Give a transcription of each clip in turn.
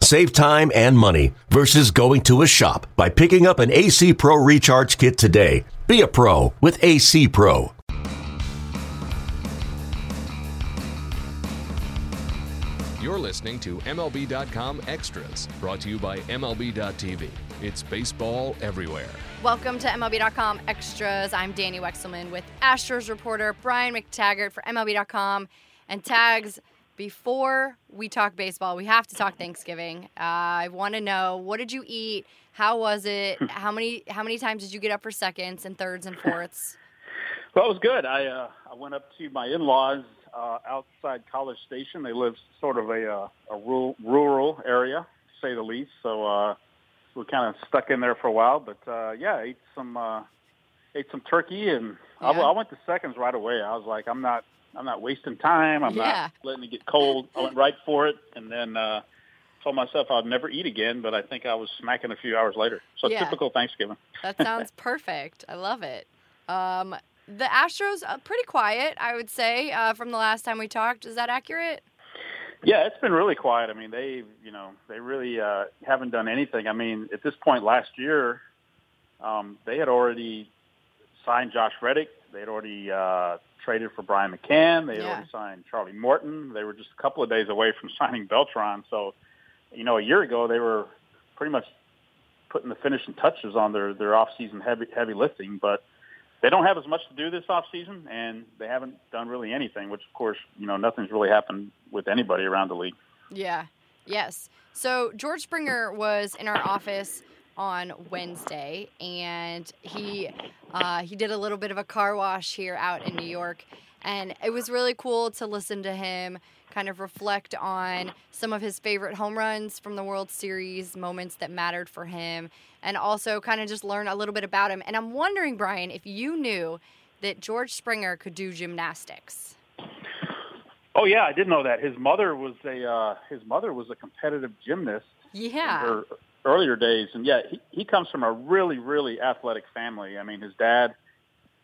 Save time and money versus going to a shop by picking up an AC Pro Recharge Kit today. Be a pro with AC Pro. You're listening to MLB.com Extras, brought to you by MLB.tv. It's baseball everywhere. Welcome to MLB.com Extras. I'm Danny Wexelman with Astros reporter Brian McTaggart for MLB.com. And tags, before we talk baseball, we have to talk Thanksgiving. Uh, I want to know what did you eat? How was it? how many how many times did you get up for seconds and thirds and fourths? Well, it was good. I uh, I went up to my in-laws uh, outside College Station. They live sort of a uh, a rural rural area, to say the least. So uh, we kind of stuck in there for a while. But uh, yeah, I ate some uh, ate some turkey, and I, I went to seconds right away. I was like, I'm not I'm not wasting time. I'm Yeah. not letting it get cold. I went right for it, and then uh, told myself I'd never eat again. But I think I was smacking a few hours later. So Yeah. typical Thanksgiving. That sounds perfect. I love it. Um, the Astros uh, pretty quiet, I would say, uh, from the last time we talked. Is that accurate? Yeah, it's been really quiet. I mean, they, you know, they really uh, haven't done anything. I mean, at this point last year, um, they had already signed Josh Reddick. They had already uh, traded for Brian McCann. They Yeah. already signed Charlie Morton. They were just a couple of days away from signing Beltran. So, you know, a year ago they were pretty much putting the finishing touches on their their off-season heavy heavy lifting, but they don't have as much to do this off season, and they haven't done really anything. Which, of course, you know, nothing's really happened with anybody around the league. Yeah. Yes. So George Springer was in our office on Wednesday, and he uh, he did a little bit of a car wash here out in New York, and it was really cool to listen to him kind of reflect on some of his favorite home runs from the World Series, moments that mattered for him, and also kind of just learn a little bit about him. And I'm wondering, Brian, if you knew that George Springer could do gymnastics. Oh yeah, I did know that. His mother was a uh, his mother was a competitive gymnast Yeah. her earlier days, and yeah, he, he comes from a really really athletic family. I mean, his dad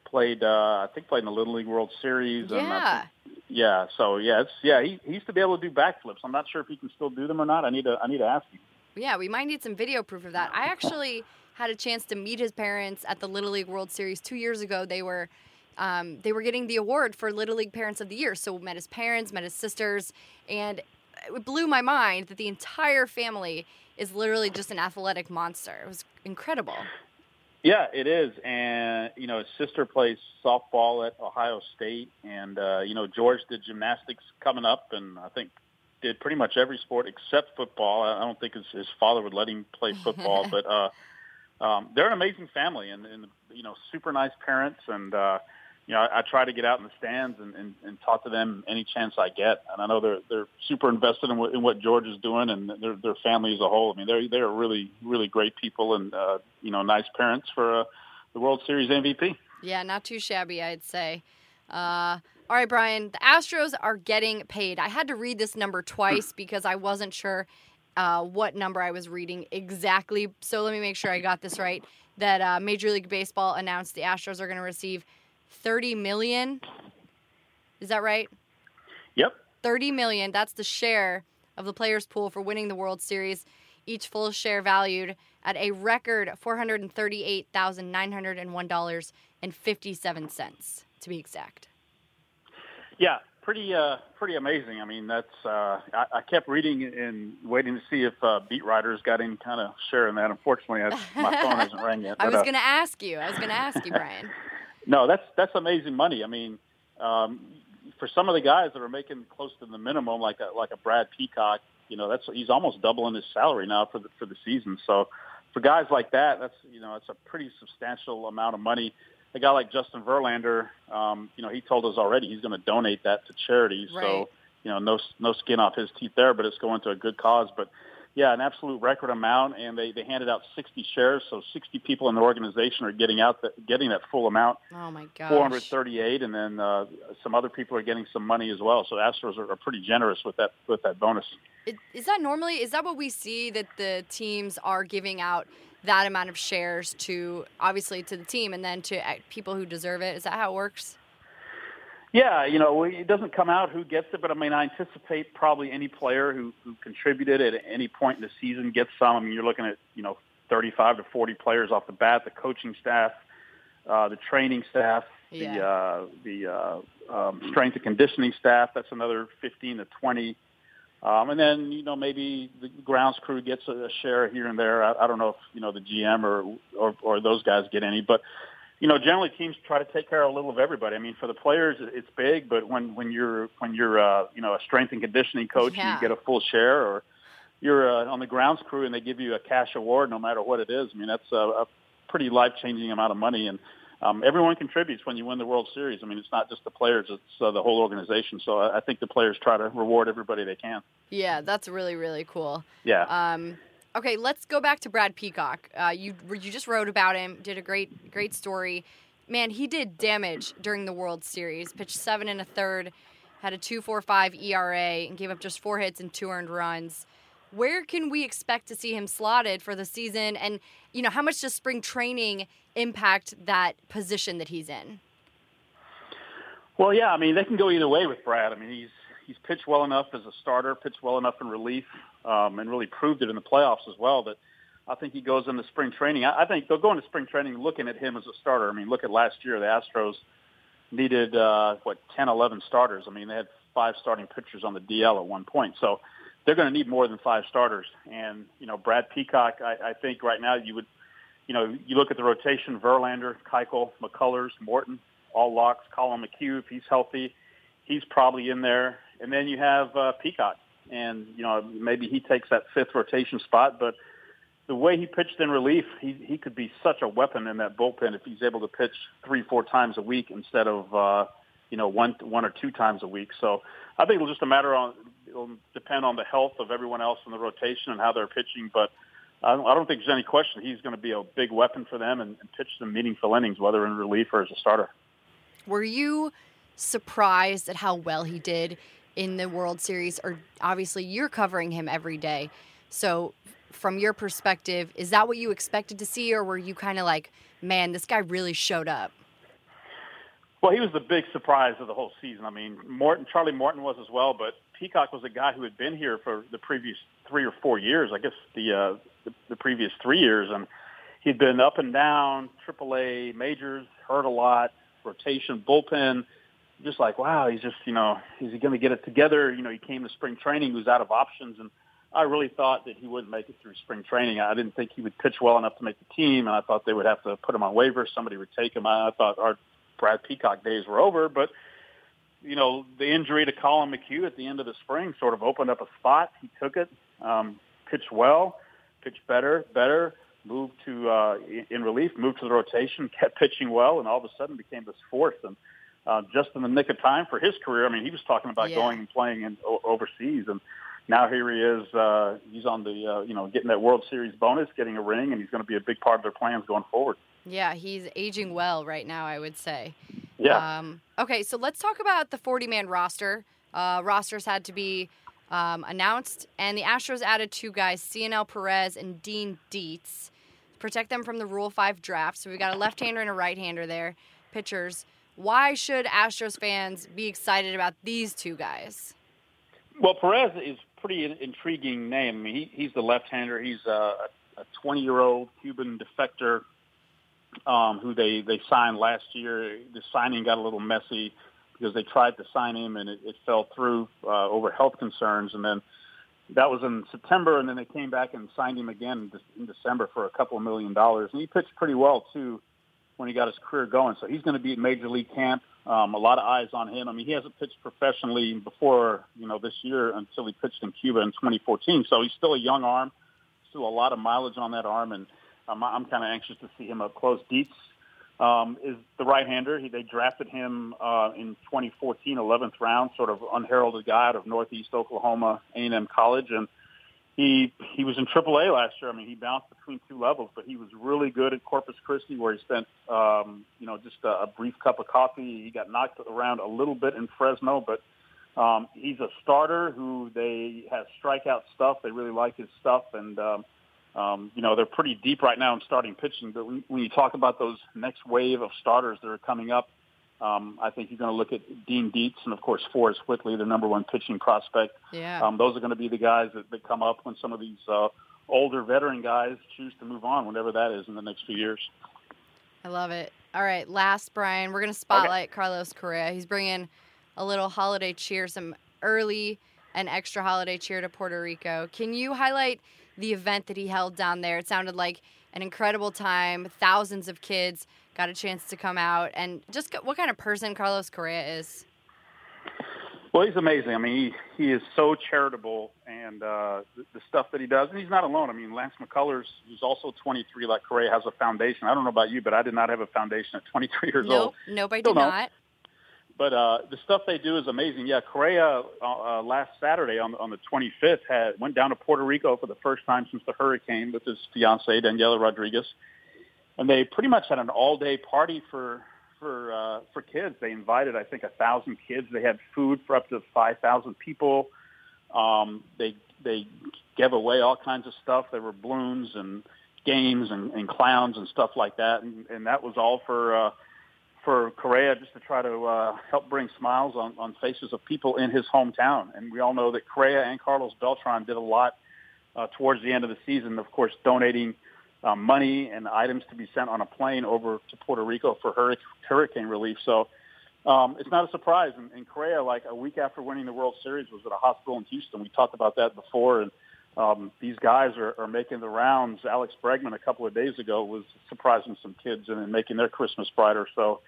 played uh, I think played in the Little League World Series. And I Yeah. think- yeah. So yeah, it's, yeah, he, he used to be able to do backflips. I'm not sure if he can still do them or not. I need to I need to ask him. Yeah, we might need some video proof of that. I actually had a chance to meet his parents at the Little League World Series two years ago. They were um, they were getting the award for Little League Parents of the Year. So met his parents, met his sisters, and it blew my mind that the entire family is literally just an athletic monster. It was incredible. Yeah, it is, and you know his sister plays softball at Ohio State, and uh, you know George did gymnastics coming up, and I think did pretty much every sport except football. I don't think his, his father would let him play football, but uh, um, they're an amazing family, and, and you know super nice parents, and uh, you know I, I try to get out in the stands and, and, and talk to them any chance I get, and I know they're they're super invested in what, in what George is doing, and their their family as a whole. I mean they're they're really really great people, and uh, you know nice parents for uh, the World Series MVP. Yeah, not too shabby, I'd say. Uh, all right, Brian, the Astros are getting paid. I had to read this number twice because I wasn't sure uh, what number I was reading exactly. So let me make sure I got this right. That uh, Major League Baseball announced the Astros are going to receive 30 million. Is that right? Yep. 30 million. That's the share of the players' pool for winning the World Series. Each full share valued at a record $438,901.57, to be exact. Yeah, pretty uh, pretty amazing. I mean, that's uh, I, I kept reading and waiting to see if uh, beat writers got any kind of share in that. Unfortunately, that's, my phone hasn't rang yet. I was uh, going to ask you. I was going to ask you, Brian. No, that's that's amazing money. I mean, um, for some of the guys that are making close to the minimum, like a like a Brad Peacock, you know, that's he's almost doubling his salary now for the for the season. So for guys like that, that's you know, it's a pretty substantial amount of money. A guy like Justin Verlander, um, you know, he told us already he's going to donate that to charity. Right. So you know, no no skin off his teeth there, but it's going to a good cause. But yeah, an absolute record amount, and they they handed out 60 shares, so 60 people in the organization are getting out the, getting that full amount. Oh my gosh. 438, and then uh, some other people are getting some money as well. So Astros are, are pretty generous with that with that bonus. Is that normally is that what we see that the teams are giving out that amount of shares to obviously to the team and then to uh, people who deserve it? Is that how it works? Yeah, you know, it doesn't come out who gets it, but I mean, I anticipate probably any player who, who contributed at any point in the season gets some. I mean, you're looking at, you know, 35 to 40 players off the bat, the coaching staff, uh, the training staff, Yeah. the, uh, the, uh, um, strength and conditioning staff. That's another 15 to 20. Um, and then, you know, maybe the grounds crew gets a, a share here and there. I, I don't know if, you know, the GM or, or, or those guys get any, but, you know, generally teams try to take care of a little of everybody. I mean, for the players, it's big, but when when you're when you're uh, you know a strength and conditioning coach, Yeah. you get a full share, or you're uh, on the grounds crew and they give you a cash award, no matter what it is. I mean, that's a, a pretty life changing amount of money, and um, everyone contributes when you win the World Series. I mean, it's not just the players; it's uh, the whole organization. So I, I think the players try to reward everybody they can. Yeah, that's really really cool. Yeah. Um, okay, let's go back to Brad Peacock. Uh, you you just wrote about him, did a great great story. Man, he did damage during the World Series. Pitched seven and a third, had a two four five ERA, and gave up just four hits and two earned runs. Where can we expect to see him slotted for the season? And you know, how much does spring training impact that position that he's in? Well, yeah, I mean they can go either way with Brad. I mean he's he's pitched well enough as a starter, pitched well enough in relief, um, and really proved it in the playoffs as well. That I think he goes into spring training. I, I think they'll go into spring training looking at him as a starter. I mean, look at last year. The Astros needed uh, what 10, 11 starters. I mean, they had five starting pitchers on the DL at one point, so they're going to need more than five starters. And you know, Brad Peacock, I, I think right now you would, you know, you look at the rotation: Verlander, Keuchel, McCullers, Morton, all locks. Collin McHugh, if he's healthy, he's probably in there. And then you have uh, Peacock, and you know maybe he takes that fifth rotation spot. But the way he pitched in relief, he he could be such a weapon in that bullpen if he's able to pitch three, four times a week instead of uh, you know one one or two times a week. So I think it'll just a matter on it'll depend on the health of everyone else in the rotation and how they're pitching, but. I don't, I don't think there's any question he's going to be a big weapon for them and, and pitch some meaningful innings, whether in relief or as a starter. Were you surprised at how well he did in the World Series? Or obviously, you're covering him every day. So, from your perspective, is that what you expected to see, or were you kind of like, man, this guy really showed up? Well, he was the big surprise of the whole season. I mean, Morton, Charlie Morton was as well, but Peacock was a guy who had been here for the previous three or four years. I guess the uh, the, the previous three years, and he'd been up and down, AAA majors, hurt a lot, rotation, bullpen. Just like, wow, he's just, you know, is he going to get it together? You know, he came to spring training, he was out of options, and I really thought that he wouldn't make it through spring training. I didn't think he would pitch well enough to make the team, and I thought they would have to put him on waivers. Somebody would take him. I, I thought our Brad Peacock days were over, but you know, the injury to Collin McHugh at the end of the spring sort of opened up a spot. He took it, um, pitched well, pitched better, better, moved to uh, in relief, moved to the rotation, kept pitching well, and all of a sudden became this force. And uh, just in the nick of time for his career, I mean, he was talking about Yeah. going and playing in o- overseas, and now here he is. Uh, he's on the uh, you know getting that World Series bonus, getting a ring, and he's going to be a big part of their plans going forward. Yeah, he's aging well right now, I would say. Yeah. Um, okay, so let's talk about the 40 man roster. Uh, rosters had to be um, announced, and the Astros added two guys, Cionel Perez and Dean Deetz, to protect them from the Rule 5 draft. So we got a left hander and a right hander there, pitchers. Why should Astros fans be excited about these two guys? Well, Perez is pretty in- intriguing name. I mean, he, he's the left-hander. He's a, a 20-year-old Cuban defector um, who they, they signed last year. The signing got a little messy because they tried to sign him and it, it fell through uh, over health concerns. And then that was in September, and then they came back and signed him again in December for a couple of million dollars. And he pitched pretty well too when he got his career going. So he's going to be at Major League Camp. Um, a lot of eyes on him. I mean, he hasn't pitched professionally before, you know, this year until he pitched in Cuba in 2014. So he's still a young arm, still a lot of mileage on that arm, and I'm, I'm kind of anxious to see him up close. Deetz um, is the right-hander. He, they drafted him uh, in 2014, 11th round, sort of unheralded guy out of Northeast Oklahoma A&M College, and he he was in AAA last year. I mean, he bounced between two levels, but he was really good at Corpus Christi, where he spent um, you know just a, a brief cup of coffee. He got knocked around a little bit in Fresno, but um, he's a starter who they have strikeout stuff. They really like his stuff, and um, um, you know they're pretty deep right now in starting pitching. But when, when you talk about those next wave of starters that are coming up, um, I think you're going to look at Dean Deetz and of course Forrest Whitley, the number one pitching prospect. Yeah. Um, those are going to be the guys that, that come up when some of these uh, older veteran guys choose to move on, whenever that is in the next few years. I love it. All right, last Brian, we're going to spotlight okay. Carlos Correa. He's bringing a little holiday cheer, some early and extra holiday cheer to Puerto Rico. Can you highlight the event that he held down there? It sounded like an incredible time. Thousands of kids got a chance to come out, and just what kind of person Carlos Correa is. Well, he's amazing. I mean, he, he is so charitable, and uh, the, the stuff that he does, and he's not alone. I mean, Lance McCullers, who's also 23, like Correa, has a foundation. I don't know about you, but I did not have a foundation at 23 years nope, old. Nope, nobody did not. But uh, the stuff they do is amazing. Yeah, Correa uh, uh, last Saturday on on the 25th had went down to Puerto Rico for the first time since the hurricane with his fiancee Daniella Rodriguez, and they pretty much had an all day party for for uh, for kids. They invited I think a thousand kids. They had food for up to five thousand people. Um, they they gave away all kinds of stuff. There were balloons and games and, and clowns and stuff like that, and, and that was all for. Uh, for Correa just to try to uh, help bring smiles on, on faces of people in his hometown. And we all know that Correa and Carlos Beltran did a lot uh, towards the end of the season, of course, donating um, money and items to be sent on a plane over to Puerto Rico for hur- hurricane relief. So um, it's not a surprise. And, and Correa, like a week after winning the World Series, was at a hospital in Houston. We talked about that before. And um, these guys are, are making the rounds. Alex Bregman a couple of days ago was surprising some kids and, making their Christmas brighter. So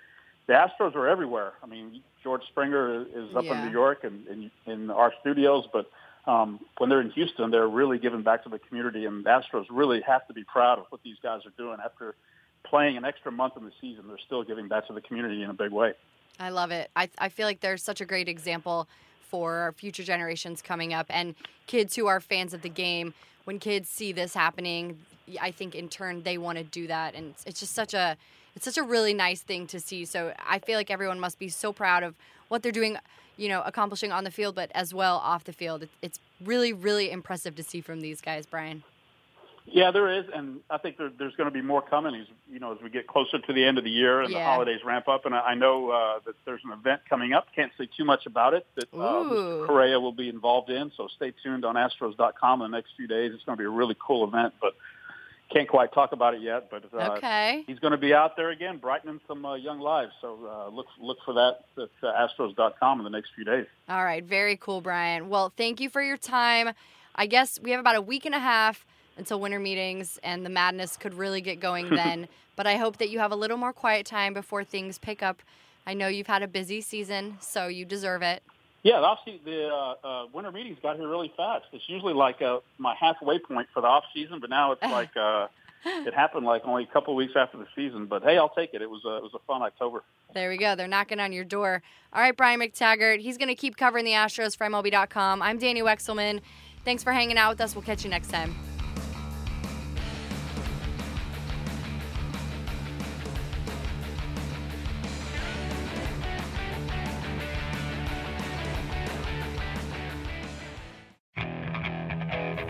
the Astros are everywhere. I mean, George Springer is up Yeah. in New York and in, in our studios, but um, when they're in Houston, they're really giving back to the community, and the Astros really have to be proud of what these guys are doing. After playing an extra month in the season, they're still giving back to the community in a big way. I love it. I, I feel like they're such a great example for future generations coming up and kids who are fans of the game. When kids see this happening, I think in turn they want to do that, and it's, just such a it's such a really nice thing to see. So I feel like everyone must be so proud of what they're doing, you know, accomplishing on the field, but as well off the field. It, it's really really impressive to see from these guys, Brian. Yeah, there is, and I think there, there's going to be more coming. As you know, as we get closer to the end of the year and the holidays ramp up, and I, I know uh, that there's an event coming up. Can't say too much about it that uh, Mr. Correa will be involved in. So stay tuned on Astros.com in the next few days. It's going to be a really cool event, but can't quite talk about it yet. But uh, Okay. he's going to be out there again, brightening some uh, young lives. So uh, look look for that at uh, Astros.com in the next few days. All right, very cool, Brian. Well, thank you for your time. I guess we have about a week and a half until winter meetings, and the madness could really get going then. but I hope that you have a little more quiet time before things pick up. I know you've had a busy season, so you deserve it. Yeah, the, off the uh, uh, winter meetings got here really fast. It's usually like uh, my halfway point for the off season, but now it's like uh, it happened like only a couple of weeks after the season. But hey, I'll take it. It was a, it was a fun October. There we go. They're knocking on your door. All right, Brian McTaggart. He's going to keep covering the Astros for MLB.com. I'm Danny Wexelman. Thanks for hanging out with us. We'll catch you next time.